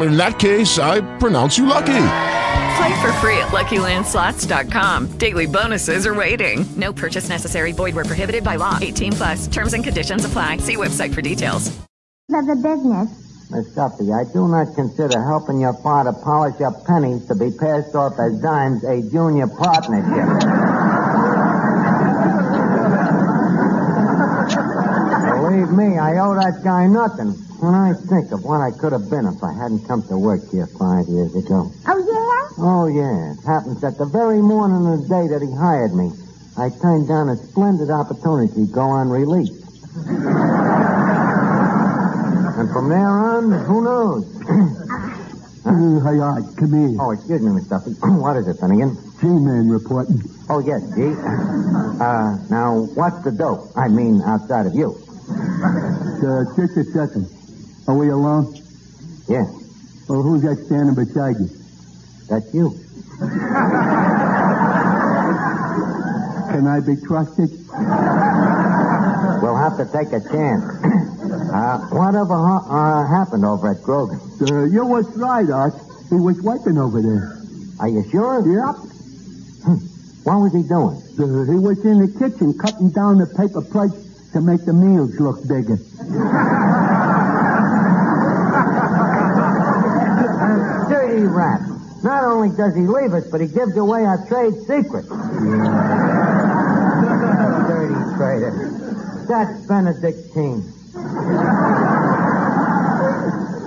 In that case, I pronounce you lucky. Play for free at LuckyLandSlots.com. Daily bonuses are waiting. No purchase necessary. Void were prohibited by law. 18 plus. Terms and conditions apply. See website for details. of the business. Miss Duffy, I do not consider helping your father polish up pennies to be passed off as dimes a junior partnership. Believe me, I owe that guy nothing. When I think of what I could have been if I hadn't come to work here five years ago. Oh, yeah? Oh, yeah. It happens that the very morning of the day that he hired me, I turned down a splendid opportunity to go on release. and from there on, who knows? Hey, Art, come here. oh, excuse me, Miss Duffy. what is it, Finnegan? G-Man reporting. Oh, yes, G. Uh, now, what's the dope? I mean, outside of you. Uh, just a second. Are we alone? Yes. Well, who's that standing beside you? that's you. Can I be trusted? We'll have to take a chance. uh, whatever ha- uh, happened over at Grogan? Uh, you was right, Art. He was working over there. Are you sure? Yep. What was he doing? Uh, he was in the kitchen cutting down the paper plates to make the meals look bigger. Dirty. Not only does he leave us, but he gives away our trade secrets. Dirty traitor. That's Benedictine.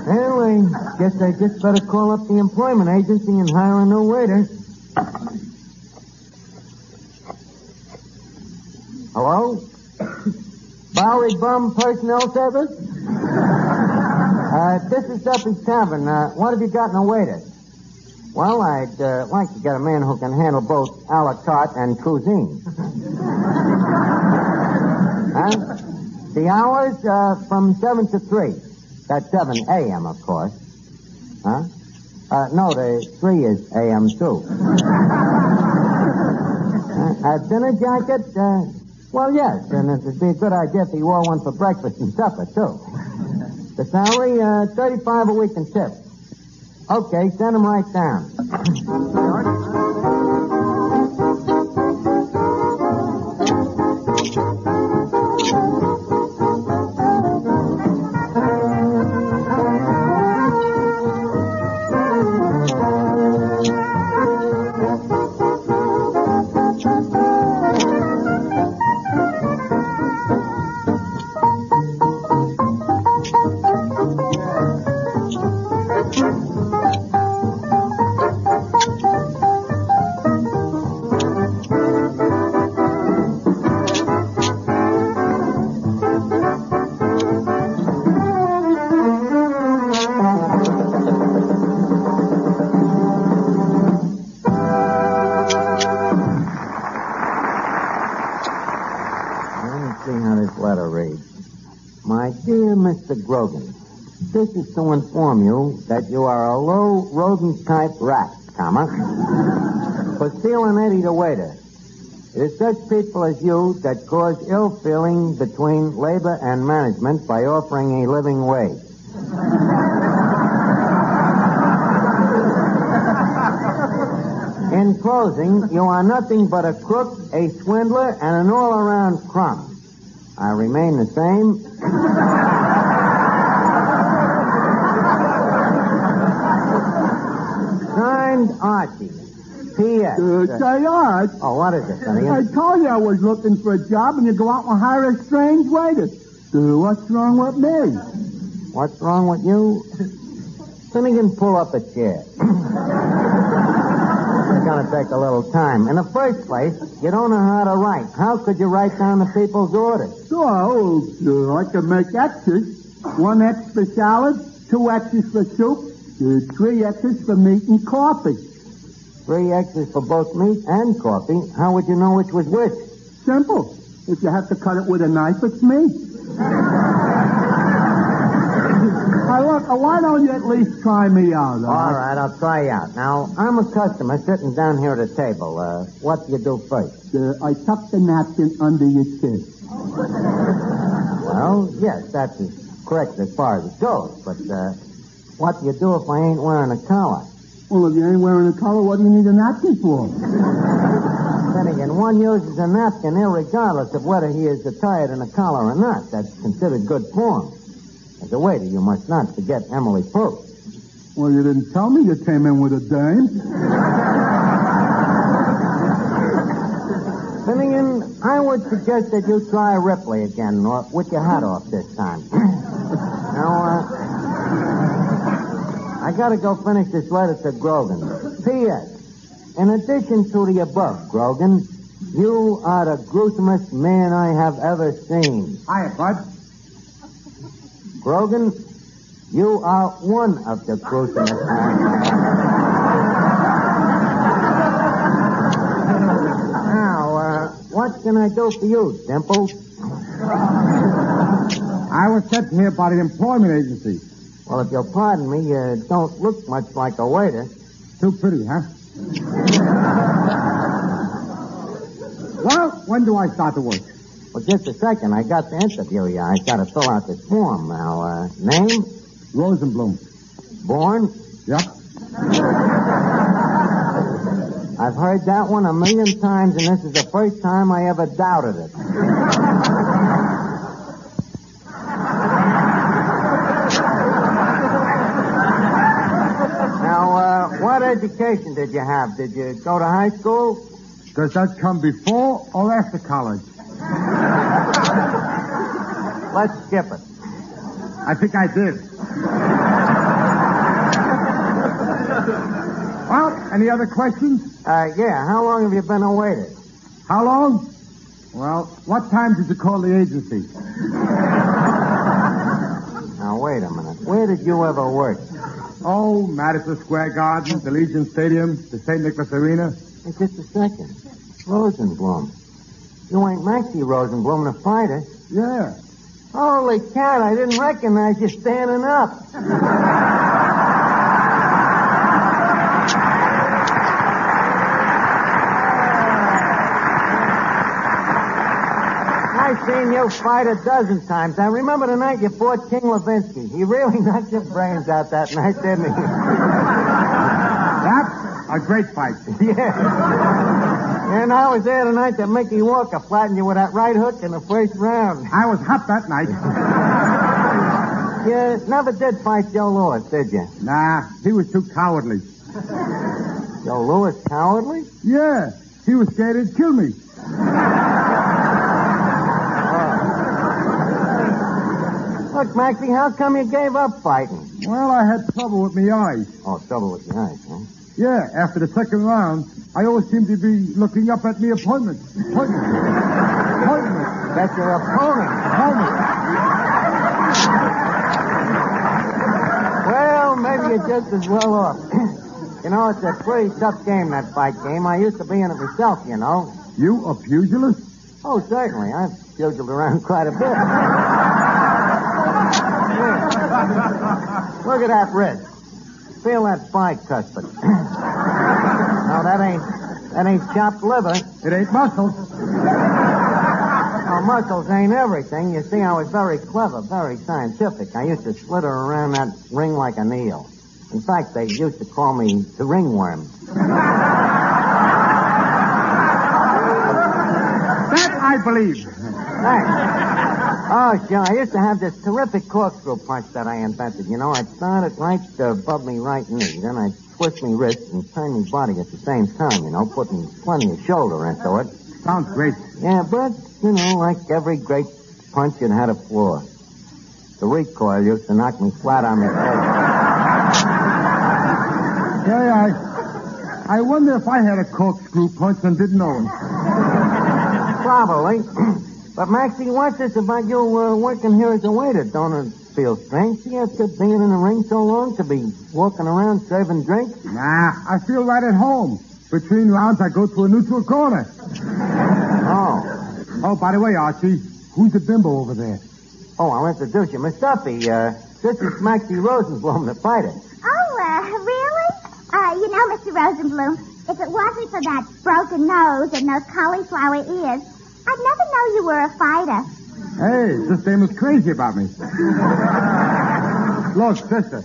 Anyway, guess I just better call up the employment agency and hire a new waiter. Hello? Bowery Bum Personnel Service? Uh, this is Duffy's Tavern. Uh, what have you got in a waiter? Well, I'd uh, like to get a man who can handle both a la carte and cuisine. huh? The hours uh, from 7 to 3. That's 7 a.m., of course. Huh? Uh, no, the 3 is a.m., too. uh, a dinner jacket? Uh, well, yes, and it would be a good idea if he wore one for breakfast and supper, too. The salary, uh, 35 a week and tip. Okay, send him right down. Mr. Grogan, this is to inform you that you are a low rodent type rat, comma, for stealing Eddie the waiter. It is such people as you that cause ill feeling between labor and management by offering a living wage. In closing, you are nothing but a crook, a swindler, and an all-around crumb. I remain the same. Archie. P.S. Uh, say, Art, Oh, what is it, I told you I was looking for a job, and you go out and hire a strange waiter. Uh, what's wrong with me? What's wrong with you? Finnegan, pull up a chair. it's gonna take a little time. In the first place, you don't know how to write. How could you write down the people's orders? So, uh, I can make X's. One X for salad, two X's for soup, uh, three X's for meat and coffee. Three X's for both meat and coffee. How would you know which was which? Simple. If you have to cut it with a knife, it's meat. Now, look, uh, why don't you at least try me out? All right, I'll try you out. Now, I'm a customer sitting down here at a table. Uh, what do you do first? Uh, I tuck the napkin under your chin. Well, yes, that's as correct as far as it goes. But uh, what do you do if I ain't wearing a collar? Well, if you ain't wearing a collar, what do you need a napkin for? Then again, one uses a napkin irregardless of whether he is attired in a collar or not. That's considered good form. As a waiter, you must not forget Emily Post. Well, you didn't tell me you came in with a dame. Finnegan, I would suggest that you try Ripley again, or with your hat off this time. now, uh, I gotta go finish this letter to Grogan. P.S. In addition to the above, Grogan, you are the gruesomest man I have ever seen. Hiya, Bud. Grogan, you are one of the gruesomest men. now, uh, what can I do for you, Dimple? I was sent here by the employment agency. Well, if you'll pardon me, you don't look much like a waiter. Too pretty, huh? well, when do I start to work? Well, just a second. I got to interview you. I got to fill out this form. Now, uh, name? Rosenbloom. Born? Yep. I've heard that one a million times, and this is the first time I ever doubted it. Now, what education did you have? Did you go to high school? Does that come before or after college? Let's skip it. I think I did. well, any other questions? Uh, yeah. How long have you been a waiter? How long? Well, what time did you call the agency? Now, wait a minute. Where did you ever work? Oh, Madison Square Garden, the Legion Stadium, the St. Nicholas Arena. Hey, just a second. Rosenbloom. You ain't Maxie Rosenbloom, the fighter. Yeah. Holy cat, I didn't recognize you standing up. I've seen you fight a dozen times. I remember the night you fought King Levinsky. He really knocked your brains out that night, didn't he? That's a great fight. yeah. And I was there the night that Mickey Walker flattened you with that right hook in the first round. I was hot that night. You never did fight Joe Louis, did you? Nah, he was too cowardly. Joe Louis cowardly? Yeah, he was scared he'd kill me. Look, Maxie, how come you gave up fighting? Well, I had trouble with my eyes. Oh, trouble with your eyes, huh? Yeah, after the second round, I always seemed to be looking up at me opponent. Opponent. Opponent. That's your opponent. Opponent. Well, maybe you're just as well off. you know, it's a pretty tough game, that fight game. I used to be in it myself, you know. You a pugilist? Oh, certainly. I've pugiled around quite a bit. Look at that wrist. Feel that bicuspid. no, that ain't that ain't chopped liver. It ain't muscles. No, muscles ain't everything. You see, I was very clever, very scientific. I used to slither around that ring like an eel. In fact, they used to call me the ringworm. That I believe. Thanks. Oh, sure. I used to have this terrific corkscrew punch that I invented. You know, I'd start it right above me right knee. Then I'd twist me wrist and turn me body at the same time, you know, putting plenty of shoulder into it. Sounds great. Yeah, but, you know, like every great punch, you'd had a flaw. The recoil used to knock me flat on my face. Hey, I, I wonder if I had a corkscrew punch and didn't know it. Probably. But, Maxie, what's this about you uh, working here as a waiter? Don't it feel strange to you after being in the ring so long to be walking around serving drinks? Nah, I feel right at home. Between rounds, I go to a neutral corner. Oh. Oh, by the way, Archie, who's the bimbo over there? Oh, I'll introduce you. Miss Duffy, uh, this is Maxie Rosenbloom, the fighter. Oh, uh, really? Uh, you know, Mr. Rosenbloom, if it wasn't for that broken nose and those cauliflower ears, I'd never know you were a fighter. Hey, this dame is crazy about me. Look, sister,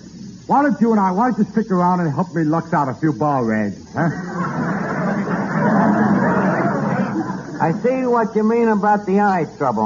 why don't you and I, why don't you stick around and help me lux out a few ball rags, huh? I see what you mean about the eye trouble.